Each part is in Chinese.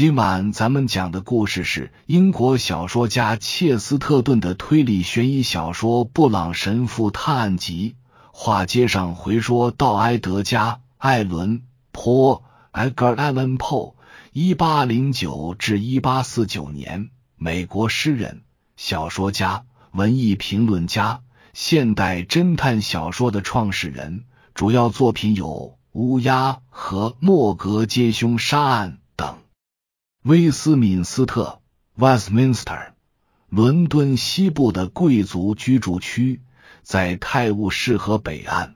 今晚咱们讲的故事是英国小说家切斯特顿的推理悬疑小说《布朗神父探案集》。话接上回说到埃德加·艾伦·坡 （Edgar Allan Poe），一八零九至一八四九年，美国诗人、小说家、文艺评论家，现代侦探小说的创始人。主要作品有《乌鸦》和《莫格街凶杀案》。威斯敏斯特 （Westminster），伦敦西部的贵族居住区，在泰晤士河北岸。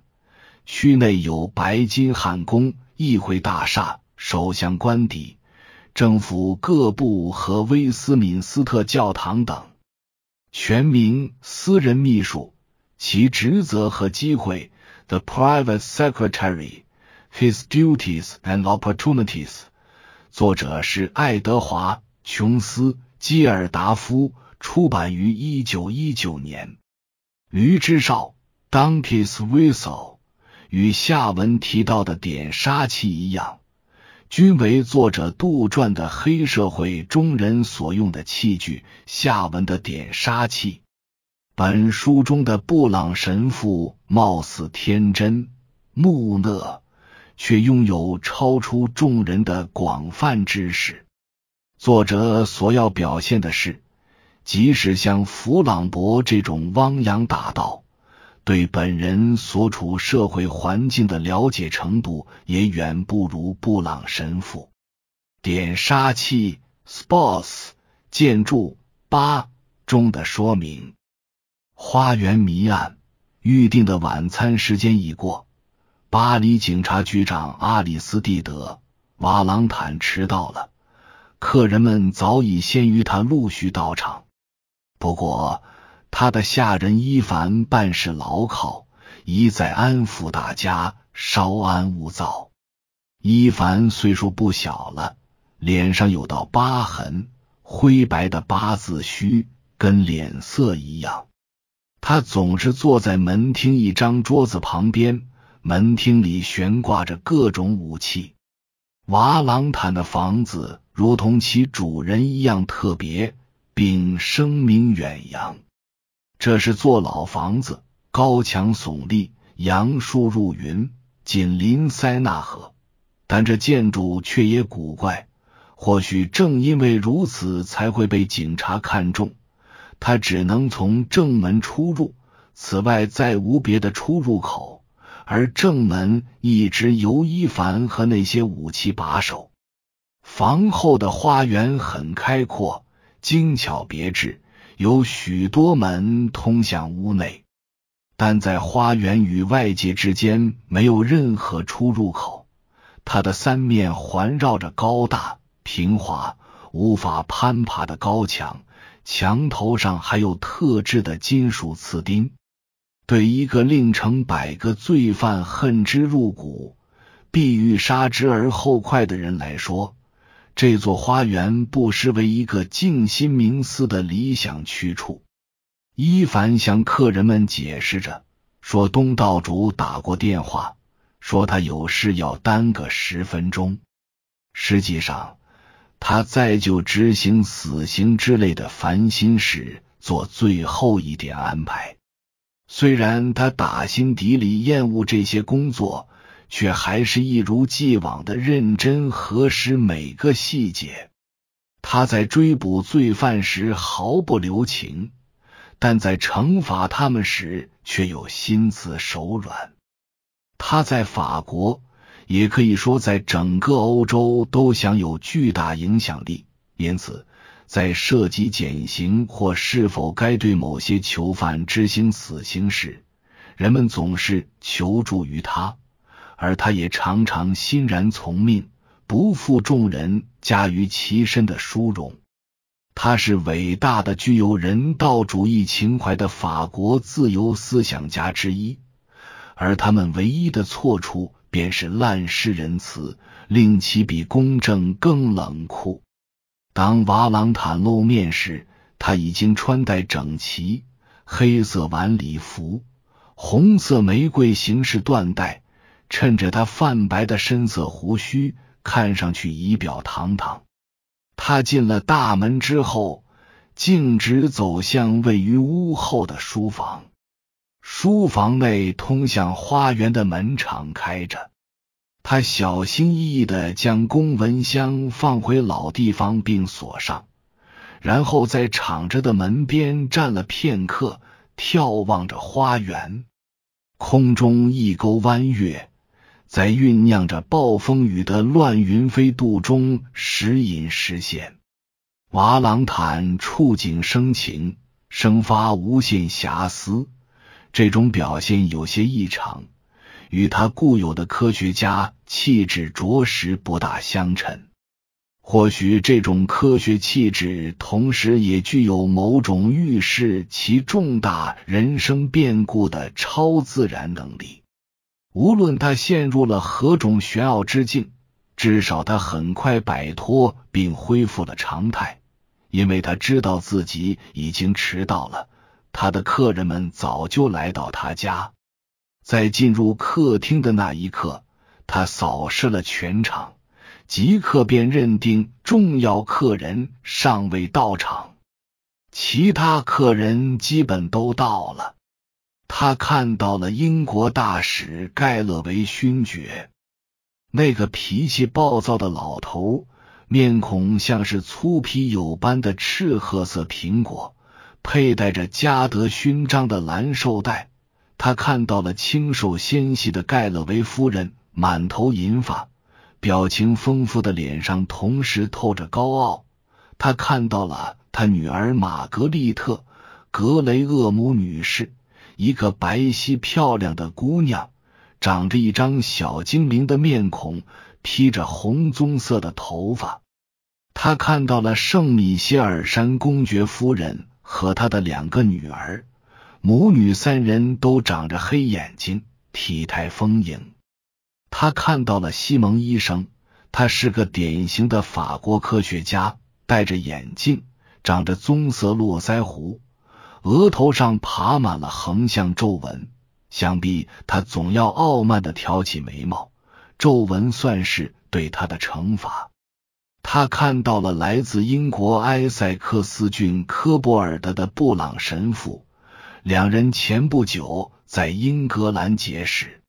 区内有白金汉宫、议会大厦、首相官邸、政府各部和威斯敏斯特教堂等。全名：私人秘书。其职责和机会：The Private Secretary, His Duties and Opportunities。作者是爱德华·琼斯·基尔达夫，出版于一九一九年。驴之哨 （Donkey's Whistle） 与下文提到的点沙器一样，均为作者杜撰的黑社会中人所用的器具。下文的点沙器，本书中的布朗神父貌似天真木讷。却拥有超出众人的广泛知识。作者所要表现的是，即使像弗朗博这种汪洋大盗，对本人所处社会环境的了解程度也远不如布朗神父。点杀器 （Sports） 建筑八中的说明：花园谜案，预定的晚餐时间已过。巴黎警察局长阿里斯蒂德·瓦朗坦迟到了，客人们早已先于他陆续到场。不过，他的下人伊凡办事牢靠，一再安抚大家稍安勿躁。伊凡岁数不小了，脸上有道疤痕，灰白的八字须跟脸色一样。他总是坐在门厅一张桌子旁边。门厅里悬挂着各种武器。瓦朗坦的房子如同其主人一样特别，并声名远扬。这是座老房子，高墙耸立，杨树入云，紧邻塞纳河。但这建筑却也古怪。或许正因为如此，才会被警察看中。他只能从正门出入，此外再无别的出入口。而正门一直由伊凡和那些武器把守。房后的花园很开阔，精巧别致，有许多门通向屋内，但在花园与外界之间没有任何出入口。它的三面环绕着高大、平滑、无法攀爬的高墙，墙头上还有特制的金属刺钉。对一个令成百个罪犯恨之入骨、必欲杀之而后快的人来说，这座花园不失为一个静心冥思的理想去处。伊凡向客人们解释着，说东道主打过电话，说他有事要耽搁十分钟。实际上，他在就执行死刑之类的烦心事做最后一点安排。虽然他打心底里厌恶这些工作，却还是一如既往的认真核实每个细节。他在追捕罪犯时毫不留情，但在惩罚他们时却有心慈手软。他在法国，也可以说在整个欧洲都享有巨大影响力，因此。在涉及减刑或是否该对某些囚犯执行死刑时，人们总是求助于他，而他也常常欣然从命，不负众人加于其身的殊荣。他是伟大的、具有人道主义情怀的法国自由思想家之一，而他们唯一的错处便是滥施仁慈，令其比公正更冷酷。当瓦朗坦露面时，他已经穿戴整齐，黑色晚礼服，红色玫瑰形式缎带，衬着他泛白的深色胡须，看上去仪表堂堂。他进了大门之后，径直走向位于屋后的书房。书房内通向花园的门敞开着。他小心翼翼的将公文箱放回老地方，并锁上，然后在敞着的门边站了片刻，眺望着花园。空中一钩弯月，在酝酿着暴风雨的乱云飞渡中时隐时现。瓦朗坦触景生情，生发无限遐思，这种表现有些异常。与他固有的科学家气质着实不大相称。或许这种科学气质，同时也具有某种预示其重大人生变故的超自然能力。无论他陷入了何种玄奥之境，至少他很快摆脱并恢复了常态，因为他知道自己已经迟到了。他的客人们早就来到他家。在进入客厅的那一刻，他扫视了全场，即刻便认定重要客人尚未到场。其他客人基本都到了。他看到了英国大使盖勒维勋爵，那个脾气暴躁的老头，面孔像是粗皮友般的赤褐色苹果，佩戴着加德勋章的蓝绶带。他看到了清瘦纤细的盖勒维夫人，满头银发，表情丰富的脸上同时透着高傲。他看到了他女儿玛格丽特·格雷厄姆女士，一个白皙漂亮的姑娘，长着一张小精灵的面孔，披着红棕色的头发。他看到了圣米歇尔山公爵夫人和他的两个女儿。母女三人都长着黑眼睛，体态丰盈。他看到了西蒙医生，他是个典型的法国科学家，戴着眼镜，长着棕色络腮胡，额头上爬满了横向皱纹。想必他总要傲慢的挑起眉毛，皱纹算是对他的惩罚。他看到了来自英国埃塞克斯郡科波尔德的布朗神父。两人前不久在英格兰结识，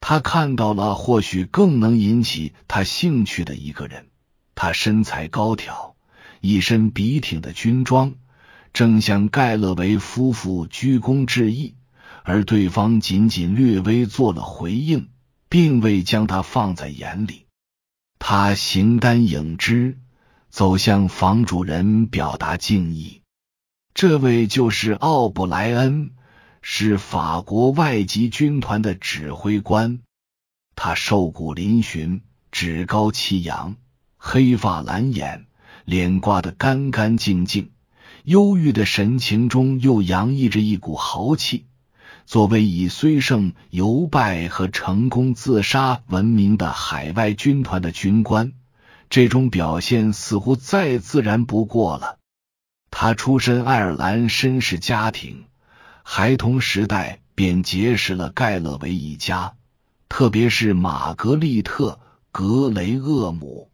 他看到了或许更能引起他兴趣的一个人。他身材高挑，一身笔挺的军装，正向盖勒维夫妇鞠躬致意，而对方仅仅略微做了回应，并未将他放在眼里。他形单影只，走向房主人，表达敬意。这位就是奥布莱恩，是法国外籍军团的指挥官。他瘦骨嶙峋，趾高气扬，黑发蓝眼，脸刮得干干净净，忧郁的神情中又洋溢着一股豪气。作为以虽胜犹败和成功自杀闻名的海外军团的军官，这种表现似乎再自然不过了。他出身爱尔兰绅士家庭，孩童时代便结识了盖勒维一家，特别是玛格丽特·格雷厄姆。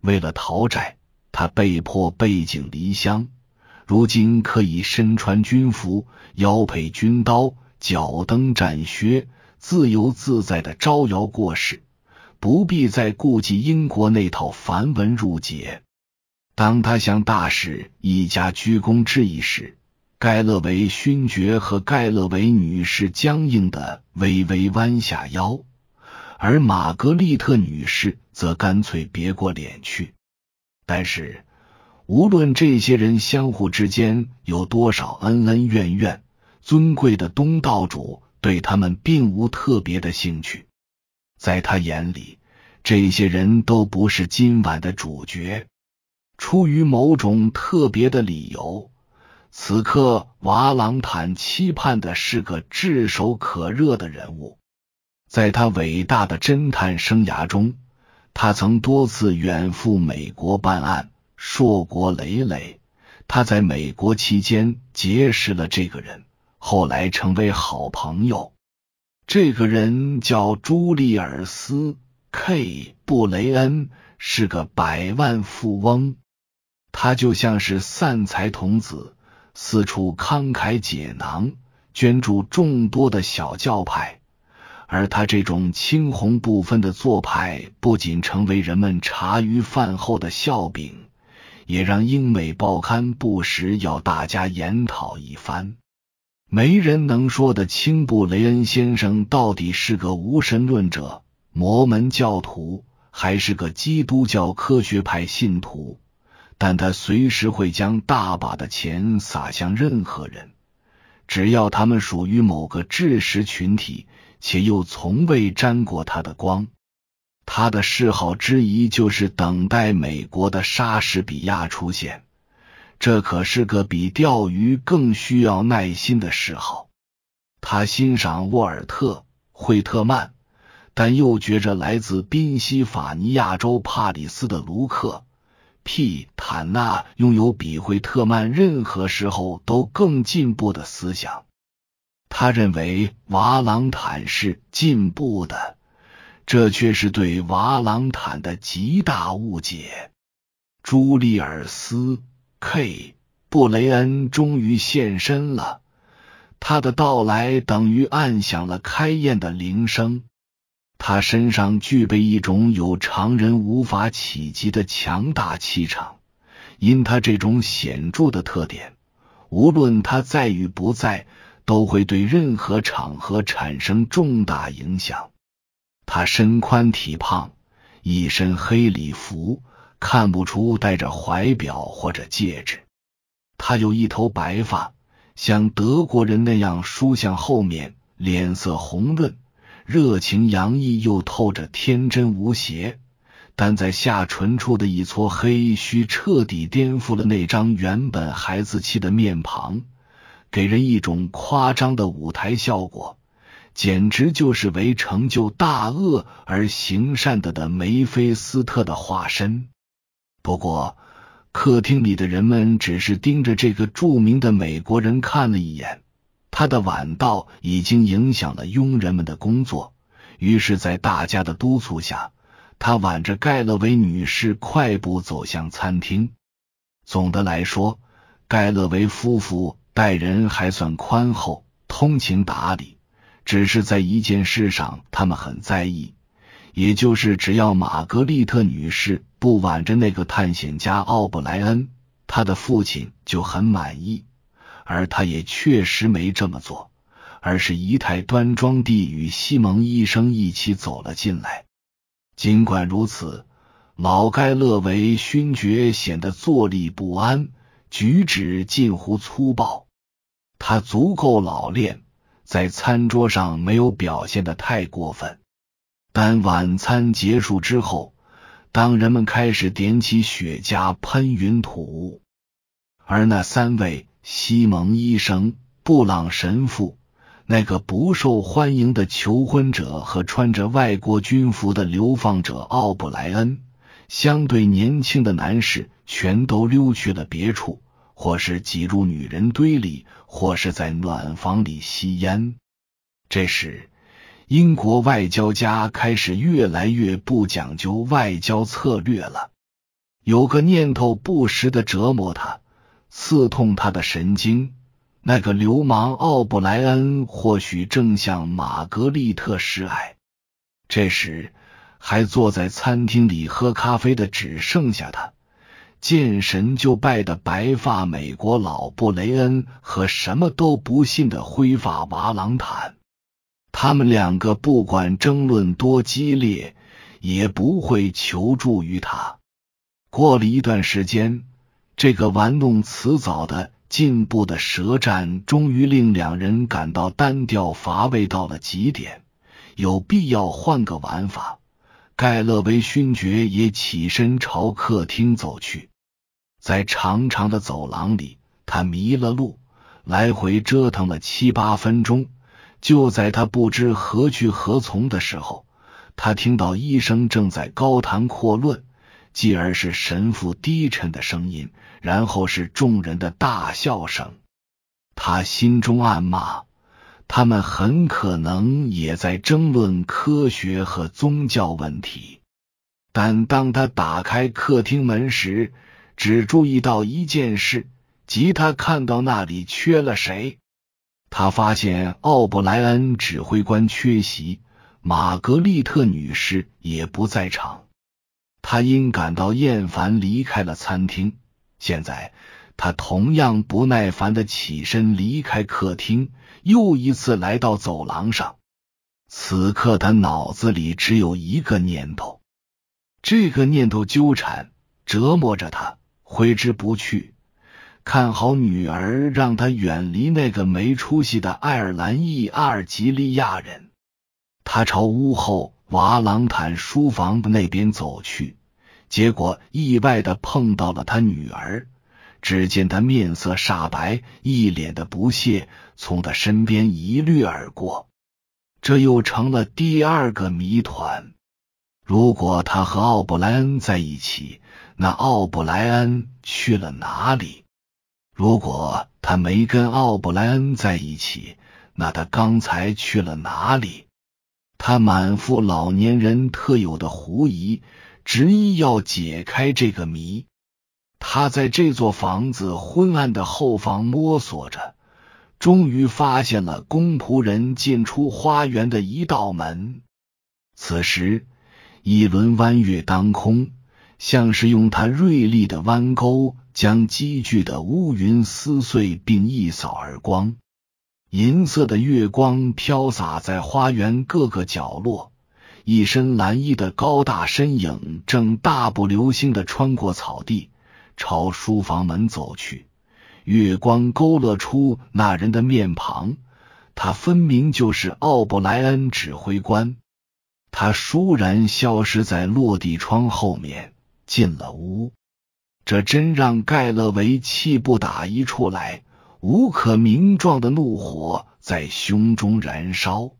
为了逃债，他被迫背井离乡，如今可以身穿军服，腰佩军刀，脚蹬战靴，自由自在的招摇过市，不必再顾忌英国那套繁文缛节。当他向大使一家鞠躬致意时，盖勒维勋爵和盖勒维女士僵硬的微微弯下腰，而玛格丽特女士则干脆别过脸去。但是，无论这些人相互之间有多少恩恩怨怨，尊贵的东道主对他们并无特别的兴趣。在他眼里，这些人都不是今晚的主角。出于某种特别的理由，此刻瓦朗坦期盼的是个炙手可热的人物。在他伟大的侦探生涯中，他曾多次远赴美国办案，硕果累累。他在美国期间结识了这个人，后来成为好朋友。这个人叫朱利尔斯 ·K· 布雷恩，是个百万富翁。他就像是散财童子，四处慷慨解囊，捐助众多的小教派。而他这种青红不分的做派，不仅成为人们茶余饭后的笑柄，也让英美报刊不时要大家研讨一番。没人能说得清布雷恩先生到底是个无神论者、摩门教徒，还是个基督教科学派信徒。但他随时会将大把的钱撒向任何人，只要他们属于某个知识群体。且又从未沾过他的光，他的嗜好之一就是等待美国的莎士比亚出现。这可是个比钓鱼更需要耐心的嗜好。他欣赏沃尔特、惠特曼，但又觉着来自宾夕法尼亚州帕里斯的卢克 ·P· 坦纳拥有比惠特曼任何时候都更进步的思想。他认为瓦朗坦是进步的，这却是对瓦朗坦的极大误解。朱利尔斯 ·K· 布雷恩终于现身了，他的到来等于按响了开宴的铃声。他身上具备一种有常人无法企及的强大气场，因他这种显著的特点，无论他在与不在。都会对任何场合产生重大影响。他身宽体胖，一身黑礼服，看不出戴着怀表或者戒指。他有一头白发，像德国人那样梳向后面，脸色红润，热情洋溢，又透着天真无邪。但在下唇处的一撮黑须，彻底颠覆了那张原本孩子气的面庞。给人一种夸张的舞台效果，简直就是为成就大恶而行善的的梅菲斯特的化身。不过，客厅里的人们只是盯着这个著名的美国人看了一眼，他的晚到已经影响了佣人们的工作。于是，在大家的督促下，他挽着盖勒维女士快步走向餐厅。总的来说，盖勒维夫妇。待人还算宽厚、通情达理，只是在一件事上他们很在意，也就是只要玛格丽特女士不挽着那个探险家奥布莱恩，他的父亲就很满意。而他也确实没这么做，而是仪态端庄地与西蒙医生一起走了进来。尽管如此，老盖勒维勋爵显得坐立不安。举止近乎粗暴，他足够老练，在餐桌上没有表现的太过分。但晚餐结束之后，当人们开始点起雪茄、喷云吐雾，而那三位西蒙医生、布朗神父、那个不受欢迎的求婚者和穿着外国军服的流放者奥布莱恩。相对年轻的男士全都溜去了别处，或是挤入女人堆里，或是在暖房里吸烟。这时，英国外交家开始越来越不讲究外交策略了。有个念头不时的折磨他，刺痛他的神经。那个流氓奥布莱恩或许正向玛格丽特示爱。这时。还坐在餐厅里喝咖啡的只剩下他，见神就拜的白发美国老布雷恩和什么都不信的灰发瓦朗坦。他们两个不管争论多激烈，也不会求助于他。过了一段时间，这个玩弄辞藻的进步的舌战，终于令两人感到单调乏味到了极点，有必要换个玩法。盖勒维勋爵也起身朝客厅走去，在长长的走廊里，他迷了路，来回折腾了七八分钟。就在他不知何去何从的时候，他听到医生正在高谈阔论，继而是神父低沉的声音，然后是众人的大笑声。他心中暗骂。他们很可能也在争论科学和宗教问题，但当他打开客厅门时，只注意到一件事，即他看到那里缺了谁。他发现奥布莱恩指挥官缺席，玛格丽特女士也不在场。他因感到厌烦离开了餐厅。现在，他同样不耐烦的起身离开客厅，又一次来到走廊上。此刻，他脑子里只有一个念头，这个念头纠缠折磨着他，挥之不去。看好女儿，让他远离那个没出息的爱尔兰裔阿尔及利亚人。他朝屋后瓦朗坦书房的那边走去，结果意外的碰到了他女儿。只见他面色煞白，一脸的不屑，从他身边一掠而过。这又成了第二个谜团。如果他和奥布莱恩在一起，那奥布莱恩去了哪里？如果他没跟奥布莱恩在一起，那他刚才去了哪里？他满腹老年人特有的狐疑，执意要解开这个谜。他在这座房子昏暗的后方摸索着，终于发现了公仆人进出花园的一道门。此时，一轮弯月当空，像是用他锐利的弯钩。将积聚的乌云撕碎，并一扫而光。银色的月光飘洒在花园各个角落。一身蓝衣的高大身影正大步流星的穿过草地，朝书房门走去。月光勾勒出那人的面庞，他分明就是奥布莱恩指挥官。他倏然消失在落地窗后面，进了屋。这真让盖勒维气不打一处来，无可名状的怒火在胸中燃烧。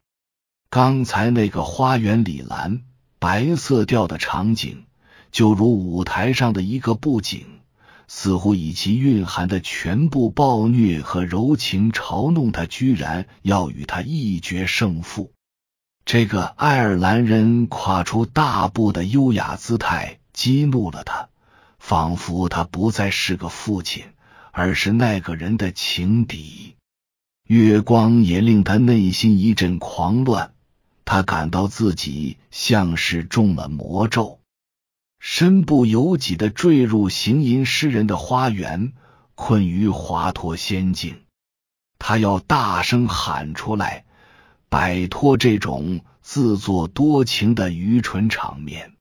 刚才那个花园里蓝白色调的场景，就如舞台上的一个布景，似乎以其蕴含的全部暴虐和柔情嘲弄他，居然要与他一决胜负。这个爱尔兰人跨出大步的优雅姿态，激怒了他。仿佛他不再是个父亲，而是那个人的情敌。月光也令他内心一阵狂乱，他感到自己像是中了魔咒，身不由己的坠入行吟诗人的花园，困于华佗仙境。他要大声喊出来，摆脱这种自作多情的愚蠢场面。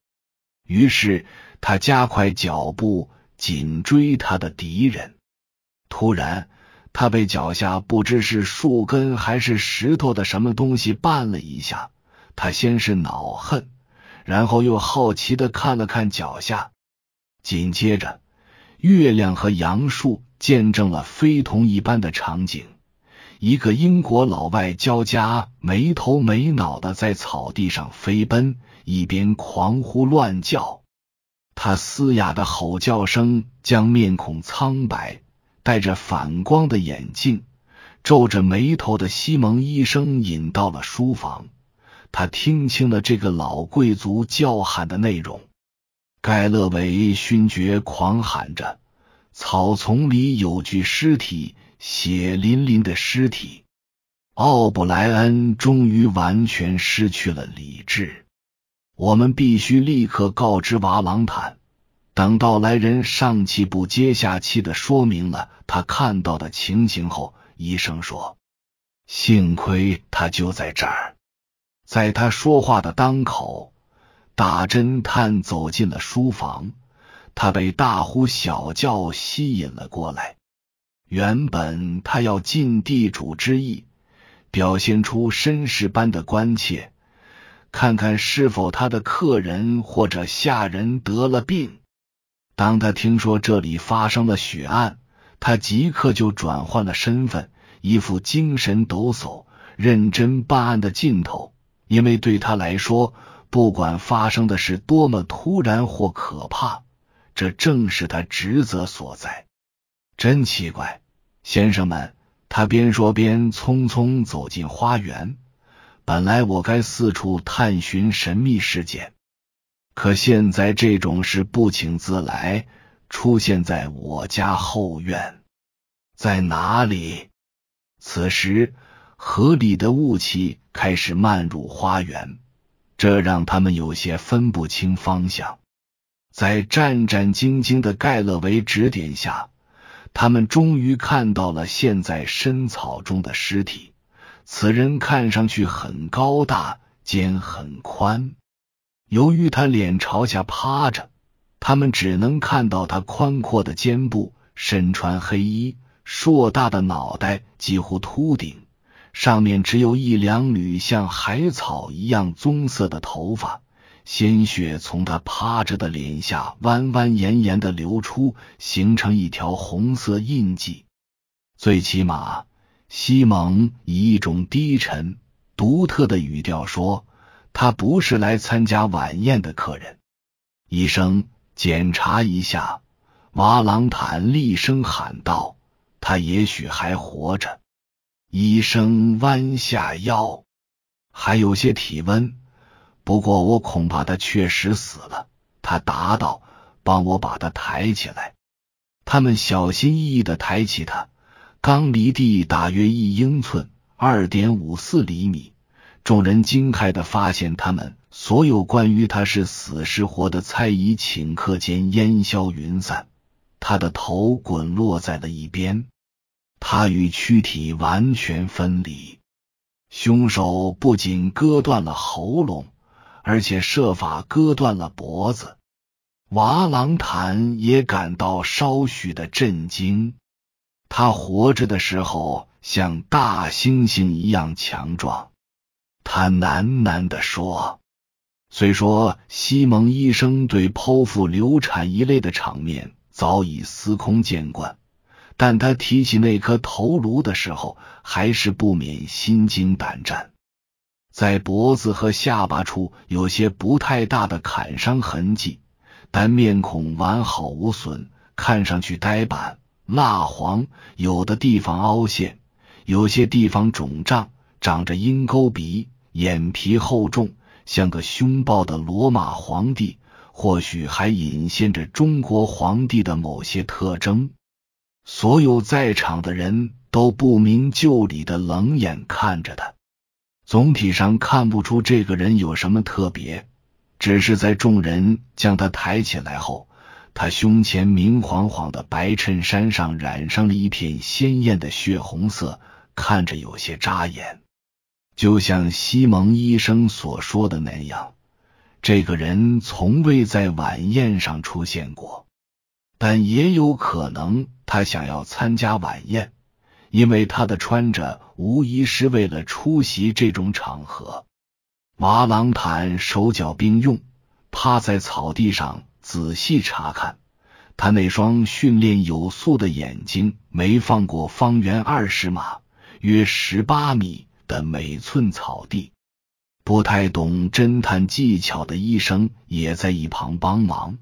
于是。他加快脚步，紧追他的敌人。突然，他被脚下不知是树根还是石头的什么东西绊了一下。他先是恼恨，然后又好奇的看了看脚下。紧接着，月亮和杨树见证了非同一般的场景：一个英国老外交加没头没脑的在草地上飞奔，一边狂呼乱叫。他嘶哑的吼叫声将面孔苍白、戴着反光的眼镜、皱着眉头的西蒙医生引到了书房。他听清了这个老贵族叫喊的内容。盖勒维勋爵狂喊着：“草丛里有具尸体，血淋淋的尸体！”奥布莱恩终于完全失去了理智。我们必须立刻告知瓦朗坦。等到来人上气不接下气的说明了他看到的情形后，医生说：“幸亏他就在这儿。”在他说话的当口，大侦探走进了书房。他被大呼小叫吸引了过来。原本他要尽地主之谊，表现出绅士般的关切。看看是否他的客人或者下人得了病。当他听说这里发生了血案，他即刻就转换了身份，一副精神抖擞、认真办案的劲头。因为对他来说，不管发生的是多么突然或可怕，这正是他职责所在。真奇怪，先生们，他边说边匆匆走进花园。本来我该四处探寻神秘事件，可现在这种事不请自来，出现在我家后院，在哪里？此时，河里的雾气开始漫入花园，这让他们有些分不清方向。在战战兢兢的盖勒维指点下，他们终于看到了陷在深草中的尸体。此人看上去很高大，肩很宽。由于他脸朝下趴着，他们只能看到他宽阔的肩部。身穿黑衣，硕大的脑袋几乎秃顶，上面只有一两缕像海草一样棕色的头发。鲜血从他趴着的脸下弯弯延延的流出，形成一条红色印记。最起码，西蒙以一种低沉、独特的语调说：“他不是来参加晚宴的客人。”医生检查一下，瓦朗坦厉声喊道：“他也许还活着。”医生弯下腰，还有些体温。不过，我恐怕他确实死了。他答道：“帮我把他抬起来。”他们小心翼翼的抬起他，刚离地大约一英寸（二点五四厘米）。众人惊骇的发现，他们所有关于他是死是活的猜疑顷刻间烟消云散。他的头滚落在了一边，他与躯体完全分离。凶手不仅割断了喉咙。而且设法割断了脖子，瓦朗坦也感到稍许的震惊。他活着的时候像大猩猩一样强壮。他喃喃地说：“虽说西蒙医生对剖腹流产一类的场面早已司空见惯，但他提起那颗头颅的时候，还是不免心惊胆战。”在脖子和下巴处有些不太大的砍伤痕迹，但面孔完好无损，看上去呆板、蜡黄，有的地方凹陷，有些地方肿胀，长着鹰钩鼻，眼皮厚重，像个凶暴的罗马皇帝，或许还隐现着中国皇帝的某些特征。所有在场的人都不明就里的冷眼看着他。总体上看不出这个人有什么特别，只是在众人将他抬起来后，他胸前明晃晃的白衬衫上染上了一片鲜艳的血红色，看着有些扎眼。就像西蒙医生所说的那样，这个人从未在晚宴上出现过，但也有可能他想要参加晚宴。因为他的穿着无疑是为了出席这种场合。瓦朗坦手脚并用，趴在草地上仔细查看。他那双训练有素的眼睛没放过方圆二十码（约十八米）的每寸草地。不太懂侦探技巧的医生也在一旁帮忙，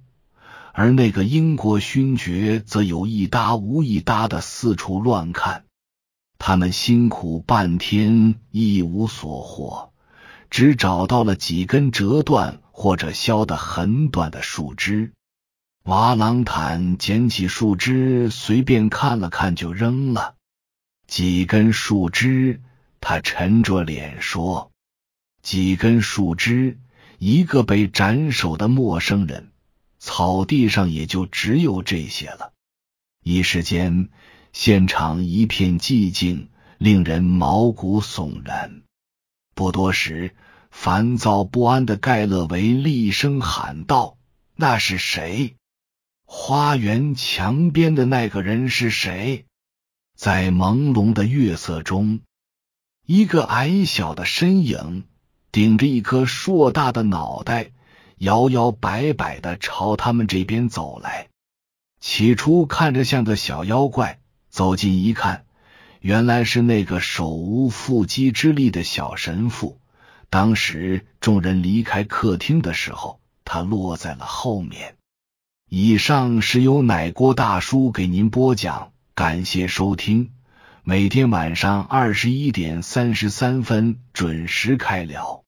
而那个英国勋爵则有一搭无一搭的四处乱看。他们辛苦半天一无所获，只找到了几根折断或者削得很短的树枝。瓦朗坦捡起树枝，随便看了看就扔了。几根树枝，他沉着脸说：“几根树枝，一个被斩首的陌生人，草地上也就只有这些了。”一时间。现场一片寂静，令人毛骨悚然。不多时，烦躁不安的盖勒维厉声喊道：“那是谁？花园墙边的那个人是谁？”在朦胧的月色中，一个矮小的身影顶着一颗硕大的脑袋，摇摇摆摆的朝他们这边走来。起初看着像个小妖怪。走近一看，原来是那个手无缚鸡之力的小神父。当时众人离开客厅的时候，他落在了后面。以上是由奶锅大叔给您播讲，感谢收听。每天晚上二十一点三十三分准时开聊。